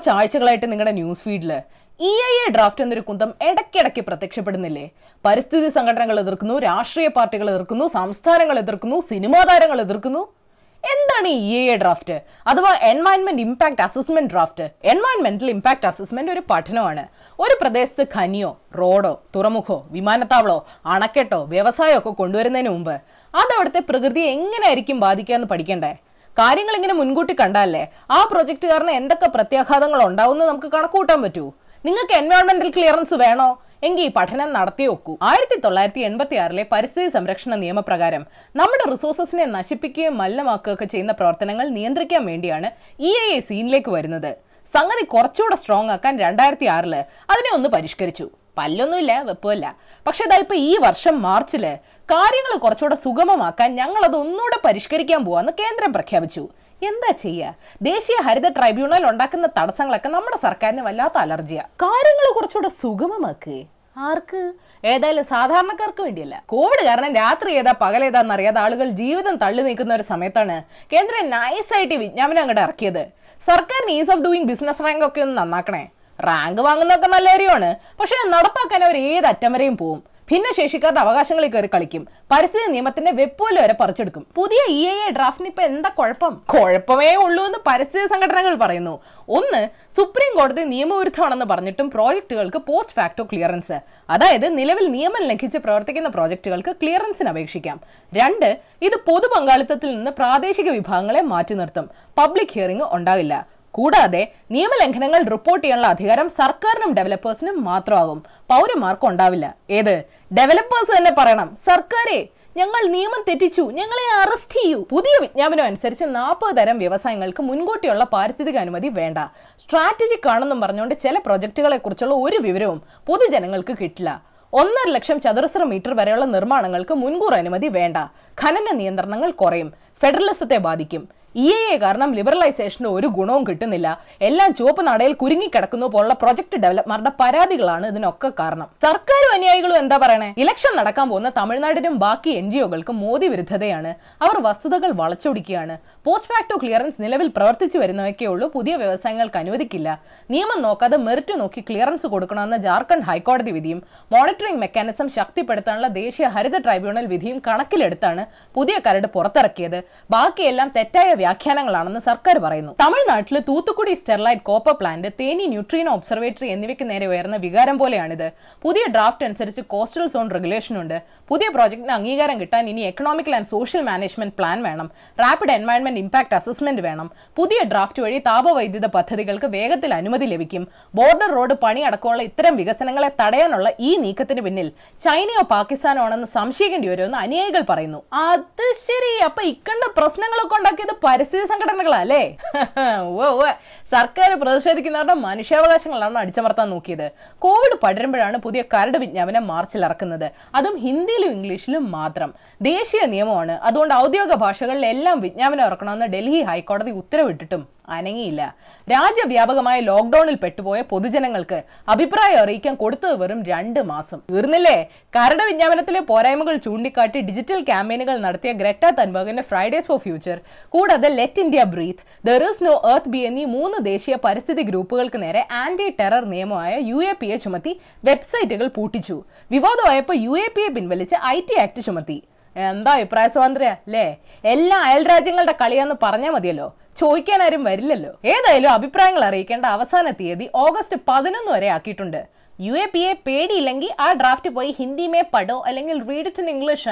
കുറച്ച് ആഴ്ചകളായിട്ട് നിങ്ങളുടെ ന്യൂസ് ഫീഡിൽ ഇ ഐ എ ഡ്രാഫ്റ്റ് എന്നൊരു കുന്തം ഇടയ്ക്കിടയ്ക്ക് പ്രത്യക്ഷപ്പെടുന്നില്ലേ? പരിസ്ഥിതി സംഘടനകൾ എതിർക്കുന്നു രാഷ്ട്രീയ പാർട്ടികൾ എതിർക്കുന്നു സംസ്ഥാനങ്ങൾ എതിർക്കുന്നു സിനിമാ താരങ്ങൾ എതിർക്കുന്നു. എന്താണ് ഇ എ ഡ്രാഫ്റ്റ്? അഥവാ എൻവയൺമെന്റ് ഇമ്പാക്ട് അസസ്മെന്റ് ഡ്രാഫ്റ്റ്. എൻവയൺമെന്റൽ ഇമ്പാക്ട് അസസ്മെന്റ് ഒരു പഠനമാണ്. ഒരു പ്രദേശത്ത് ഖനിയോ റോഡോ തുറമുഖോ വിമാനത്താവളോ അണക്കെട്ടോ വ്യവസായമോ ഒക്കെ കൊണ്ടുവരുന്നതിന് മുമ്പ് അത് അവിടുത്തെ പ്രകൃതിയെ എങ്ങനെയായിരിക്കും ബാധിക്കാന്ന് പഠിക്കണ്ടേ? കാര്യങ്ങൾ ഇങ്ങനെ മുൻകൂട്ടി കണ്ടാലേ ആ പ്രൊജക്ട് കാരണം എന്തൊക്കെ പ്രത്യാഘാതങ്ങൾ ഉണ്ടാവുമെന്ന് നമുക്ക് കണക്കൂട്ടാൻ പറ്റൂ. നിങ്ങൾക്ക് എൻവയോൺമെന്റൽ ക്ലിയറൻസ് വേണോ? എങ്കിൽ ഈ പഠനം നടത്തി വെക്കൂ. ആയിരത്തി തൊള്ളായിരത്തി എൺപത്തി ആറിലെ പരിസ്ഥിതി സംരക്ഷണ നിയമപ്രകാരം നമ്മുടെ റിസോഴ്സസിനെ നശിപ്പിക്കുകയും മലിനമാക്കുകയൊക്കെ ചെയ്യുന്ന പ്രവർത്തനങ്ങൾ നിയന്ത്രിക്കാൻ വേണ്ടിയാണ് ഇ ഐ എ സീനിലേക്ക് വരുന്നത്. സംഗതി കുറച്ചുകൂടെ സ്ട്രോങ് ആക്കാൻ രണ്ടായിരത്തി ആറിൽ അതിനെ ഒന്ന് പരിഷ്കരിച്ചു. പല്ലൊന്നുമില്ല വെപ്പമില്ല. പക്ഷെ ഇതാ ഇപ്പൊ ഈ വർഷം മാർച്ചിൽ കാര്യങ്ങൾ കുറച്ചുകൂടെ സുഗമമാക്കാൻ ഞങ്ങൾ അത് ഒന്നുകൂടെ പരിഷ്കരിക്കാൻ പോവാന്ന് കേന്ദ്രം പ്രഖ്യാപിച്ചു. എന്താ ചെയ്യുക ദേശീയ ഹരിത ട്രൈബ്യൂണൽ ഉണ്ടാക്കുന്ന തടസ്സങ്ങളൊക്കെ നമ്മുടെ സർക്കാരിന് വല്ലാത്ത അലർജിയാ. കാര്യങ്ങൾ കുറച്ചുകൂടെ സുഗമമാക്ക്. ആർക്ക്? ഏതായാലും സാധാരണക്കാർക്ക് വേണ്ടിയല്ല. കോവിഡ് കാരണം രാത്രി ഏതാ പകൽ ഏതാന്ന് അറിയാതെ ആളുകൾ ജീവിതം തള്ളി നീക്കുന്ന ഒരു സമയത്താണ് കേന്ദ്രം നൈസായിട്ട് വിജ്ഞാപനം അങ്ങോട്ട് ഇറക്കിയത്. സർക്കാരിന് ease of doing business rank ഒക്കെ ഒന്ന് നന്നാക്കണേ. റാങ്ക് വാങ്ങുന്നതൊക്കെ നല്ല കാര്യമാണ്. പക്ഷെ നടപ്പാക്കാൻ അവർ ഏത് അറ്റം വരെയും പോവും ഭിന്നശേഷിക്കാരുടെ അവകാശങ്ങളിൽ കയറി കളിക്കും. പരിസ്ഥിതി നിയമത്തിന്റെ വെപ്പുല വരെ പറിച്ചെടുക്കും. പുതിയ ഇ ഐ എ ഡ്രാഫ്റ്റിന് ഇപ്പൊ എന്താ കുഴപ്പം? കുഴപ്പമേ ഉള്ളൂ എന്ന് പരിസ്ഥിതി സംഘടനകൾ പറയുന്നു. ഒന്ന് സുപ്രീം കോടതി നിയമവിരുദ്ധമാണെന്ന് പറഞ്ഞിട്ടും പ്രോജക്റ്റുകൾക്ക് പോസ്റ്റ് ഫാക്ടോ ക്ലിയറൻസ് അതായത് നിലവിൽ നിയമം ലംഘിച്ച് പ്രവർത്തിക്കുന്ന പ്രോജക്റ്റുകൾക്ക് ക്ലിയറൻസിന് അപേക്ഷിക്കാം. രണ്ട് ഇത് പൊതു പങ്കാളിത്തത്തിൽ നിന്ന് പ്രാദേശിക വിഭാഗങ്ങളെ മാറ്റി നിർത്തും. പബ്ലിക് ഹിയറിംഗ് ഉണ്ടാകില്ല. കൂടാതെ നിയമലംഘനങ്ങൾ റിപ്പോർട്ട് ചെയ്യാനുള്ള അധികാരം സർക്കാരിനും ഡെവലപ്പേഴ്സിനും മാത്രമാകും. പൗരന്മാർക്കും ഉണ്ടാവില്ല. ഏത്? ഡെവലപ്പേഴ്സ് തന്നെ പറയണം. സർക്കാരെ ഞങ്ങൾ നിയമം തെറ്റിച്ചു. ഞങ്ങളെ അറസ്റ്റ് ചെയ്യൂ. പുതിയ വിജ്ഞാപനം അനുസരിച്ച് നാൽപ്പത് തരം വ്യവസായങ്ങൾക്ക് മുൻകൂട്ടിയുള്ള പാരിസ്ഥിതിക അനുമതി വേണ്ട. സ്ട്രാറ്റജിക് ആണെന്നും പറഞ്ഞുകൊണ്ട് ചില പ്രൊജക്ടുകളെ കുറിച്ചുള്ള ഒരു വിവരവും പൊതുജനങ്ങൾക്ക് കിട്ടില്ല. ഒന്നര ലക്ഷം ചതുരശ്ര മീറ്റർ വരെയുള്ള നിർമ്മാണങ്ങൾക്ക് മുൻകൂർ അനുമതി വേണ്ട. ഖനന നിയന്ത്രണങ്ങൾ കുറയും. ഫെഡറലിസത്തെ ബാധിക്കും. ഇ എ എ കാരണം ലിബറലൈസേഷന് ഒരു ഗുണവും കിട്ടുന്നില്ല. എല്ലാം ചുവപ്പ് നടയിൽ കുരുങ്ങിക്കിടക്കുന്നു പോലുള്ള പ്രൊജക്ട് ഡെവലപ്പർമാരുടെ പരാതികളാണ് ഇതിനൊക്കെ കാരണം. സർക്കാർ അനുയായികളും എന്താ പറയണേ? ഇലക്ഷൻ നടക്കാൻ പോകുന്ന തമിഴ്നാടിനും ബാക്കി എൻ ജി മോദി വിരുദ്ധതയാണ്. അവർ വസ്തുതകൾ വളച്ചൊടിക്കുകയാണ്. പോസ്റ്റ് ഫാക്ടോ ക്ലിയറൻസ് നിലവിൽ പ്രവർത്തിച്ചു വരുന്നവയ്ക്കേ ഉള്ളൂ. പുതിയ വ്യവസായങ്ങൾക്ക് അനുവദിക്കില്ല. നിയമം നോക്കാതെ മെറിറ്റ് നോക്കി ക്ലിയറൻസ് കൊടുക്കണമെന്ന ജാർഖണ്ഡ് ഹൈക്കോടതി വിധിയും മോണിറ്ററിംഗ് മെക്കാനിസം ശക്തിപ്പെടുത്താനുള്ള ദേശീയ ഹരിത ട്രൈബ്യൂണൽ വിധിയും കണക്കിലെടുത്താണ് പുതിയ കരട് പുറത്തിറക്കിയത്. ബാക്കിയെല്ലാം തെറ്റായ വ്യാഖ്യാനങ്ങളാണെന്ന് സർക്കാർ പറയുന്നു. തമിഴ്നാട്ടിൽ Thoothukudi Sterlite copper plant Theni neutrino observatory എന്നിവയ്ക്ക് നേരെ ഉയർന്ന വികാരം പോലെയാണിത്. പുതിയ ഡ്രാഫ്റ്റ് അനുസരിച്ച് കോസ്റ്റൽ സോൺ റെഗുലേഷൻ ഉണ്ട്. പുതിയ പ്രോജക്റ്റിന് അംഗീകാരം കിട്ടാൻ ഇനി economical and social management plan വേണം. റാപ്പിഡ് എൻവയൺമെന്റ് ഇമ്പാക്ട് അസസ്മെന്റ് വേണം. പുതിയ ഡ്രാഫ്റ്റ് വഴി താപവൈദ്യുത പദ്ധതികൾക്ക് വേഗത്തിൽ അനുമതി ലഭിക്കും. ബോർഡർ റോഡ് പണി അടക്കമുള്ള ഇത്തരം വികസനങ്ങളെ തടയാനുള്ള ഈ നീക്കത്തിന് പിന്നിൽ ചൈനയോ പാകിസ്ഥാനോ ആണെന്ന് സംശയിക്കേണ്ടി വരുമെന്ന് അനുയായികൾ പറയുന്നു. അത് ശരി. അപ്പൊ ഇക്കണ്ട പ്രശ്നങ്ങളൊക്കെ ഉണ്ടാക്കിയത് പരിസ്ഥിതി സംഘടനകളാ അല്ലേ ഓ ഓ സർക്കാർ പ്രതിഷേധിക്കുന്നവരുടെ മനുഷ്യാവകാശങ്ങളാണ് അടിച്ചമർത്താൻ നോക്കിയത്. കോവിഡ് പടരുമ്പോഴാണ് പുതിയ കരട് വിജ്ഞാപനം മാർച്ചിൽ ഇറക്കുന്നത്. അതും ഹിന്ദിയിലും ഇംഗ്ലീഷിലും മാത്രം. ദേശീയ നിയമമാണ്. അതുകൊണ്ട് ഔദ്യോഗിക ഭാഷകളിൽ എല്ലാം വിജ്ഞാപനം ഇറക്കണമെന്ന് ഡൽഹി ഹൈക്കോടതി ഉത്തരവിട്ടിട്ടും അനങ്ങിയില്ല. രാജ്യവ്യാപകമായ ലോക്ക്ഡൌണിൽ പെട്ടുപോയ പൊതുജനങ്ങൾക്ക് അഭിപ്രായം അറിയിക്കാൻ കൊടുത്തത് വെറും രണ്ട് മാസം. തീർന്നില്ലേ? കരട് വിജ്ഞാപനത്തിലെ പോരായ്മകൾ ചൂണ്ടിക്കാട്ടി ഡിജിറ്റൽ ക്യാമ്പയിനുകൾ നടത്തിയ ഗ്രെറ്റ തൻബർഗിന്റെ ഫ്രൈഡേസ് ഫോർ ഫ്യൂച്ചർ കൂടാതെ let India breathe there is no earth B എന്നീ മൂന്ന് ദേശീയ പരിസ്ഥിതി ഗ്രൂപ്പുകൾക്ക് നേരെ ആന്റി ടെറർ നിയമമായ യു എ പി എ ചുമത്തി വെബ്സൈറ്റുകൾ പൂട്ടിച്ചു. വിവാദമായപ്പോൾ യു എ പി എ പിൻവലിച്ച് ഐ ടി ആക്ട് ചുമത്തി. എന്താ അഭിപ്രായ സ്വാതന്ത്ര്യ? അല്ലേ എല്ലാ അയൽ രാജ്യങ്ങളുടെ കളിയാന്ന് പറഞ്ഞാൽ മതിയല്ലോ. ചോദിക്കാൻ ആരും വരില്ലല്ലോ. ഏതായാലും അഭിപ്രായങ്ങൾ അറിയിക്കേണ്ട അവസാന തീയതി ഓഗസ്റ്റ് പതിനൊന്ന് വരെ ആക്കിയിട്ടുണ്ട്. യു എ പി എ പേടിയില്ലെങ്കിൽ ആ ഡ്രാഫ്റ്റ് പോയി ഹിന്ദി മേ പടോ അല്ലെങ്കിൽ റീഡ് ഇറ്റ് ഇൻ ഇംഗ്ലീഷ്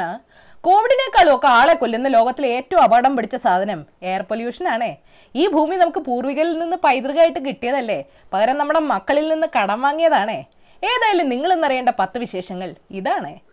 കോവിഡിനേക്കാളും ഒക്കെ ആളെ കൊല്ലുന്ന ലോകത്തിലെ ഏറ്റവും അപകടം പിടിച്ച സാധനം എയർ പൊല്യൂഷൻ ആണേ. ഈ ഭൂമി നമുക്ക് പൂർവികരിൽ നിന്ന് പൈതൃകമായിട്ട് കിട്ടിയതല്ലേ? പകരം നമ്മുടെ മക്കളിൽ നിന്ന് കടം വാങ്ങിയതാണേ. ഏതായാലും നിങ്ങൾ ഇന്നറിയേണ്ട പത്ത് വിശേഷങ്ങൾ ഇതാണ്.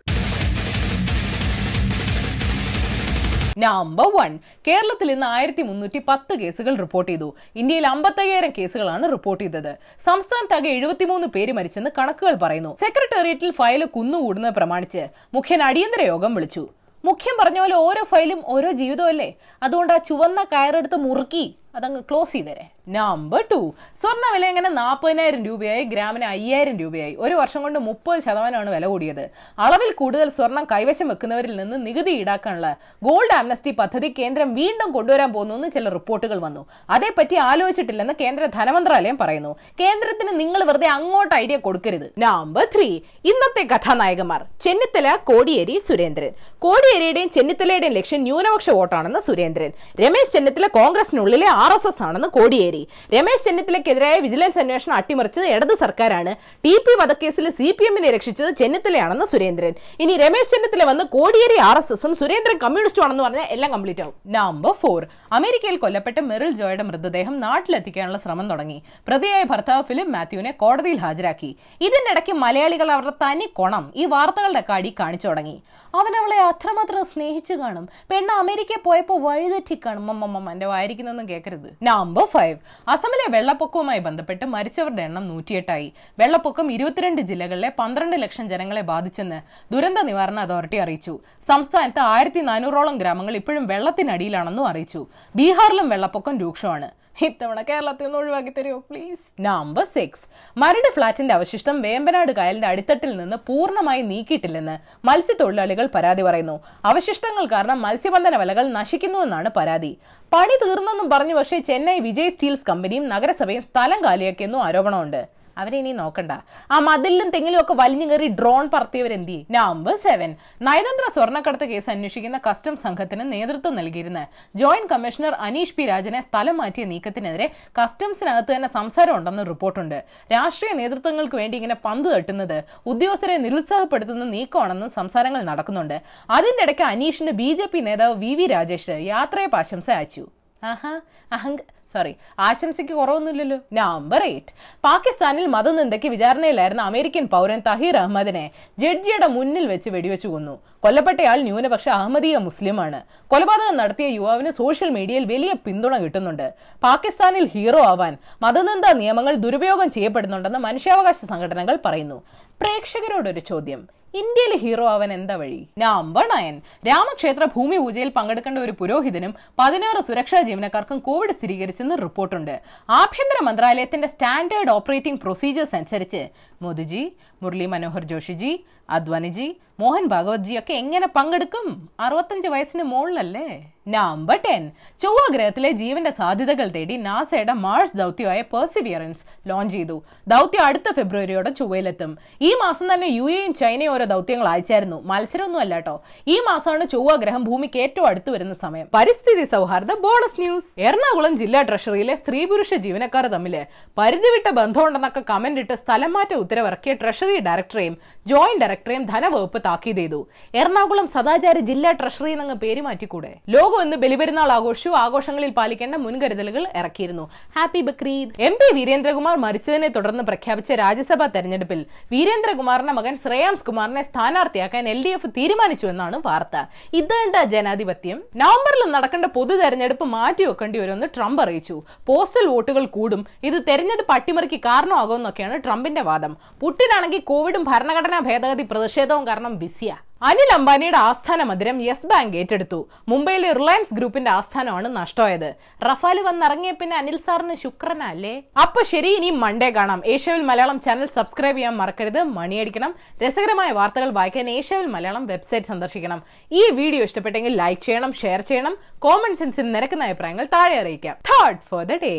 നമ്പർ വൺ കേരളത്തിൽ ഇന്ന് ആയിരത്തി മുന്നൂറ്റി പത്ത് കേസുകൾ റിപ്പോർട്ട് ചെയ്തു. ഇന്ത്യയിൽ അമ്പത്തയ്യായിരം കേസുകളാണ് റിപ്പോർട്ട് ചെയ്തത്. സംസ്ഥാനത്താകെ എഴുപത്തിമൂന്ന് പേര് മരിച്ചെന്ന് കണക്കുകൾ പറയുന്നു. സെക്രട്ടേറിയറ്റിൽ ഫയൽ കുന്നുകൂടുന്നത് പ്രമാണിച്ച് മുഖ്യൻ അടിയന്തര യോഗം വിളിച്ചു. മുഖ്യം പറഞ്ഞ പോലെ ഓരോ ഫയലും ഓരോ ജീവിതമല്ലേ? അതുകൊണ്ട് ആ ചുവന്ന കയറെടുത്ത് മുറുക്കി അതങ്ങ് ക്ലോസ് ചെയ്തേരെ. നമ്പർ ടു സ്വർണ വില എങ്ങനെ നാൽപ്പതിനായിരം രൂപയായി ഗ്രാമിന് അയ്യായിരം രൂപയായി? ഒരു വർഷം കൊണ്ട് മുപ്പത് ശതമാനമാണ് വില കൂടിയത്. അളവിൽ കൂടുതൽ സ്വർണം കൈവശം വെക്കുന്നവരിൽ നിന്ന് നികുതി ഈടാക്കാനുള്ള ഗോൾഡ് ആംനസ്റ്റി പദ്ധതി കേന്ദ്രം വീണ്ടും കൊണ്ടുവരാൻ പോകുന്നു എന്ന് ചില റിപ്പോർട്ടുകൾ വന്നു. അതേപ്പറ്റി ആലോചിച്ചിട്ടില്ലെന്ന് കേന്ദ്ര ധനമന്ത്രാലയം പറയുന്നു. കേന്ദ്രത്തിന് നിങ്ങൾ വെറുതെ അങ്ങോട്ട് ഐഡിയ കൊടുക്കരുത്. നമ്പർ ത്രീ ഇന്നത്തെ കഥാനായകന്മാർ. ചെന്നിത്തല കോടിയേരി സുരേന്ദ്രൻ. കോടിയേരിയുടെയും ചെന്നിത്തലയുടെയും ലക്ഷ്യം ന്യൂനപക്ഷ വോട്ടാണെന്ന് സുരേന്ദ്രൻ. രമേശ് ചെന്നിത്തല കോൺഗ്രസിനുള്ളിലെ ആർ എസ് എസ് ആണെന്ന് കോടിയേരി. രമേശ് ചെന്നിത്തലയ്ക്കെതിരായ വിജിലൻസ് അന്വേഷണം അട്ടിമറിച്ചത് ഇടത് സർക്കാരാണ്. ടി പി വധക്കേസിൽ സി പി എമ്മിനെ രക്ഷിച്ചത് ചെന്നിത്തലയാണെന്ന് സുരേന്ദ്രൻ. ഇനി രമേശ് ചെന്നിത്തല വന്ന് കോടിയേരി ആർ എസ് എസും സുരേന്ദ്രൻ കമ്മ്യൂണിസ്റ്റും ആണെന്ന് പറഞ്ഞാൽ എല്ലാം കംപ്ലീറ്റ് ആവും. നമ്പർ ഫോർ അമേരിക്കയിൽ കൊല്ലപ്പെട്ട മെറിൽ ജോയുടെ മൃതദേഹം നാട്ടിലെത്തിക്കാനുള്ള ശ്രമം തുടങ്ങി. പ്രതിയായ ഭർത്താവ് ഫിലിം മാത്യുവിനെ കോടതിയിൽ ഹാജരാക്കി. ഇതിനിടയ്ക്ക് മലയാളികൾ അവരുടെ തനി കൊണം ഈ വാർത്തകളുടെ കാടി കാണിച്ചു തുടങ്ങി. അവൻ അവളെ അത്രമാത്രം സ്നേഹിച്ചു കാണും. പെണ്ണ് അമേരിക്ക പോയപ്പോൾ വഴിതെറ്റി കാണും. അമ്മമ്മ എന്റെ വായിരിക്കുന്നൊന്നും കേൾക്കരുത് നമ്പർ ഫൈവ് അസമിലെ വെള്ളപ്പൊക്കവുമായി ബന്ധപ്പെട്ട് മരിച്ചവരുടെ എണ്ണം നൂറ്റിയെട്ടായി. വെള്ളപ്പൊക്കം ഇരുപത്തിരണ്ട് ജില്ലകളിലെ പന്ത്രണ്ട് ലക്ഷം ജനങ്ങളെ ബാധിച്ചെന്ന് ദുരന്ത നിവാരണ അതോറിറ്റി അറിയിച്ചു. സംസ്ഥാനത്ത് ആയിരത്തി നാനൂറോളം ഗ്രാമങ്ങൾ ഇപ്പോഴും വെള്ളത്തിനടിയിലാണെന്നും അറിയിച്ചു. ബീഹാറിലും വെള്ളപ്പൊക്കം രൂക്ഷമാണ്. ഇത്തവണ കേരളത്തിൽ നിന്ന് ഒഴിവാക്കി തരുമോ പ്ലീസ് നമ്പർ സിക്സ് മരട് ഫ്ളാറ്റിന്റെ അവശിഷ്ടം വേമ്പനാട് കായലിന്റെ അടിത്തട്ടിൽ നിന്ന് പൂർണമായി നീക്കിയിട്ടില്ലെന്ന് മത്സ്യത്തൊഴിലാളികൾ പരാതി പറയുന്നു. അവശിഷ്ടങ്ങൾ കാരണം മത്സ്യബന്ധന വലകൾ നശിക്കുന്നുവെന്നാണ് പരാതി. പണി തീർന്നെന്നും പറഞ്ഞു പക്ഷേ ചെന്നൈ വിജയ് സ്റ്റീൽസ് കമ്പനിയും നഗരസഭയും സ്ഥലം കാലിയാക്കിയെന്നും ആരോപണമുണ്ട്. അവരെ ഇനി നോക്കണ്ട. ആ മതിലും തെങ്ങിലും ഒക്കെ വലിഞ്ഞു കയറി ഡ്രോൺ പറത്തിയവർ പറത്തിയവരെന്തി നമ്പർ സെവൻ നയതന്ത്ര സ്വർണക്കടത്ത് കേസ് അന്വേഷിക്കുന്ന കസ്റ്റംസ് സംഘത്തിന് നേതൃത്വം നൽകിയിരുന്ന. ജോയിന്റ് കമ്മീഷണർ അനീഷ് പി രാജനെ സ്ഥലം മാറ്റിയ നീക്കത്തിനെതിരെ കസ്റ്റംസിനകത്ത് തന്നെ സംസാരം സംസാരമുണ്ടെന്ന് റിപ്പോർട്ടുണ്ട്. രാഷ്ട്രീയ നേതൃത്വങ്ങൾക്ക് വേണ്ടി ഇങ്ങനെ പന്ത് തട്ടുന്നത് ഉദ്യോഗസ്ഥരെ നിരുത്സാഹപ്പെടുത്തുന്ന നീക്കമാണെന്നും സംസാരങ്ങൾ നടക്കുന്നുണ്ട്. അതിന്റെ ഇടയ്ക്ക് അനീഷിന് ബി നേതാവ് വി വി രാജേഷ് യാത്രയെ ആശംസ അയച്ചു. ആഹാ അഹങ്ക സോറി ആശംസയ്ക്ക് കുറവൊന്നുമില്ലല്ലോ. നമ്പർ എയ്റ്റ് പാകിസ്ഥാനിൽ മതനിന്ദയ്ക്ക് വിചാരണയിലായിരുന്ന അമേരിക്കൻ പൗരൻ തഹീർ അഹമ്മദിനെ ജഡ്ജിയുടെ മുന്നിൽ വെച്ച് വെടിവെച്ചു കൊന്നു. കൊല്ലപ്പെട്ടയാൾ ന്യൂനപക്ഷ അഹമ്മദീയ മുസ്ലിമാണ്. കൊലപാതകം നടത്തിയ യുവാവിന് സോഷ്യൽ മീഡിയയിൽ വലിയ പിന്തുണ കിട്ടുന്നുണ്ട്. പാകിസ്ഥാനിൽ ഹീറോ ആവാൻ മതനിന്ദ നിയമങ്ങൾ ദുരുപയോഗം ചെയ്യപ്പെടുന്നുണ്ടെന്ന് മനുഷ്യാവകാശ സംഘടനകൾ പറയുന്നു. പ്രേക്ഷകരോടൊരു ചോദ്യം. ഇന്ത്യയിൽ ഹീറോ അവൻ എന്താ വഴി? നമ്പർ നയൻ രാമക്ഷേത്ര ഭൂമി പൂജയിൽ പങ്കെടുക്കേണ്ട ഒരു പുരോഹിതനും പതിനാറ് സുരക്ഷാ ജീവനക്കാർക്കും കോവിഡ് സ്ഥിരീകരിച്ചെന്ന് റിപ്പോർട്ടുണ്ട്. ആഭ്യന്തര മന്ത്രാലയത്തിന്റെ സ്റ്റാൻഡേർഡ് ഓപ്പറേറ്റിംഗ് പ്രൊസീജിയേഴ്സ് അനുസരിച്ച് മോദിജി മുരളി മനോഹർ ജോഷിജി അദ്വാനിജി മോഹൻ ഭാഗവത് ജി ഒക്കെ എങ്ങനെ പങ്കെടുക്കും? അറുപത്തഞ്ച് വയസ്സിന് മുകളിലല്ലേ? നമ്പർ ടെൻ ചൊവ്വ ഗ്രഹത്തിലെ ജീവന്റെ സാധ്യതകൾ തേടി നാസയുടെ മാർസ് ദൗത്യമായ പെർസിവിയറൻസ് ലോഞ്ച് ചെയ്തു. ദൗത്യം അടുത്ത ഫെബ്രുവരിയോടെ ചൊവ്വയിലെത്തും. ഈ മാസം തന്നെ യു എയും ചൈനയും ഓരോ ദൗത്യങ്ങൾ അയച്ചായിരുന്നു. മത്സരമൊന്നും അല്ല കേട്ടോ. ഈ മാസമാണ് ചൊവ്വ ഗ്രഹം ഭൂമിക്ക് ഏറ്റവും അടുത്ത് വരുന്ന സമയം. പരിസ്ഥിതി സൗഹാർദ്ദ ബോണസ് ന്യൂസ്. എറണാകുളം ജില്ലാ ട്രഷറിയിലെ സ്ത്രീ പുരുഷ ജീവനക്കാർ തമ്മിൽ പരിധിവിട്ട ബന്ധമുണ്ടെന്നൊക്കെ കമന്റ് ഇട്ട് സ്ഥലം മാറ്റ ഉത്തരവിറക്കിയ ട്രഷറി ഡയറക്ടറെയും ജോയിന്റ് ഡയറക്ടറെയും ധനവകുപ്പ് താക്കീത് ചെയ്തു. എറണാകുളം സദാചാര ജില്ലാ ട്രഷറി എന്നങ്ങ് പേര് മാറ്റിക്കൂടെ? ലോകം ഇന്ന് ബലിപെരുന്നാൾ ആഘോഷിച്ചു. ആഘോഷങ്ങളിൽ പാലിക്കേണ്ട മുൻകരുതലുകൾ ഇറക്കിയിരുന്നു. Happy Bakrid M P Veerendrakumar മരിച്ചതിനെ തുടർന്ന് പ്രഖ്യാപിച്ച രാജ്യസഭാ തെരഞ്ഞെടുപ്പിൽ വീരേന്ദ്രകുമാറിന്റെ മകൻ ശ്രേയാംസ് കുമാറിനെ സ്ഥാനാർത്ഥിയാക്കാൻ എൽ ഡി എഫ് തീരുമാനിച്ചു എന്നാണ് വാർത്ത. ഇതേണ്ട ജനാധിപത്യം. നവംബറിൽ നടക്കേണ്ട പൊതു തെരഞ്ഞെടുപ്പ് മാറ്റിവെക്കേണ്ടി വരുമെന്ന് ട്രംപ് അറിയിച്ചു. പോസ്റ്റൽ വോട്ടുകൾ കൂടും. ഇത് തെരഞ്ഞെടുപ്പ് അട്ടിമറിക്ക് കാരണമാകുമെന്നൊക്കെയാണ് ട്രംപിന്റെ വാദം. പുട്ടിനാണെങ്കിൽ കോവിഡും ഭരണഘടനാ ഭേദഗതി പ്രതിഷേധവും കാരണം ബിസിയാ. അനിൽ അംബാനിയുടെ ആസ്ഥാന മന്ദിരം യെസ് ബാങ്ക് ഏറ്റെടുത്തു. മുംബൈയിലെ റിലയൻസ് ഗ്രൂപ്പിന്റെ ആസ്ഥാനമാണ് നഷ്ടമായത്. റഫാൽ വന്നിറങ്ങിയ പിന്നെ അനിൽ സാറിന് ശുക്രനല്ലേ? അപ്പൊ ശരി ഇനി മൺഡേ കാണാം. ഏഷ്യവിൽ മലയാളം ചാനൽ സബ്സ്ക്രൈബ് ചെയ്യാൻ മറക്കരുത് മണിയടിക്കണം. രസകരമായ വാർത്തകൾ വായിക്കാൻ ഏഷ്യവിൽ മലയാളം വെബ്സൈറ്റ് സന്ദർശിക്കണം. ഈ വീഡിയോ ഇഷ്ടപ്പെട്ടെങ്കിൽ ലൈക്ക് ചെയ്യണം ഷെയർ ചെയ്യണം. കോമൺ സെൻസിൽ നിരക്കുന്ന അഭിപ്രായങ്ങൾ താഴെ അറിയിക്കാം. തേർഡ് ഫോർ ദ ഡേ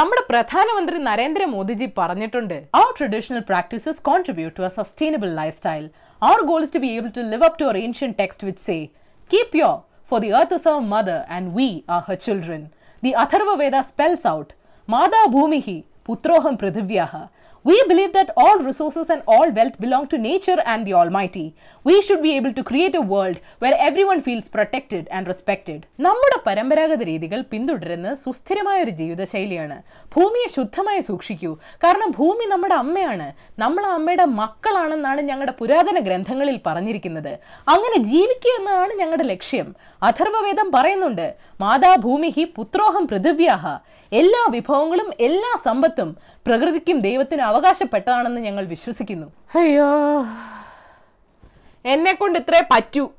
നമ്മുടെ പ്രധാനമന്ത്രി നരേന്ദ്രമോദിജി പറഞ്ഞിട്ടുണ്ട് അവർ traditional practices contribute to sustainable life style Our goal is to be able to live up to our ancient text which say, Keep pure, for the earth is our mother and we are her children. The Atharva Veda spells out, Mada Bhumihi, Putroham Prithivyaha. We believe that all resources and all wealth belong to nature and the Almighty. We should be able to create a world where everyone feels protected and respected. നമ്മുടെ പരമ്പരാഗത രീതികൾ പിന്തുടരുന്ന സുസ്ഥിരമായ ഒരു ജീവിതശൈലിയാണ്. ഭൂമിയെ ശുദ്ധമായി സൂക്ഷിക്കൂ. കാരണം ഭൂമി നമ്മുടെ അമ്മയാണ്. നമ്മൾ അമ്മയുടെ മക്കളാണെന്നാണ് ഞങ്ങളുടെ പുരാതന ഗ്രന്ഥങ്ങളിൽ പറഞ്ഞിരിക്കുന്നത്. അങ്ങനെ ജീവിക്കുക എന്നതാണ് ഞങ്ങളുടെ ലക്ഷ്യം. അഥർവവേദം പറയുന്നുണ്ട് മാതാ ഭൂമിഹി പുത്രോഹം പൃഥിവ്യാഹ. എല്ലാ വിഭവങ്ങളും എല്ലാ സമ്പത്തും പ്രകൃതിക്കും ദൈവത്തിനും അവകാശപ്പെട്ടതാണെന്ന് ഞങ്ങൾ വിശ്വസിക്കുന്നു. അയ്യോ. എന്നെ കൊണ്ട് ഇത്രേ പറ്റൂ.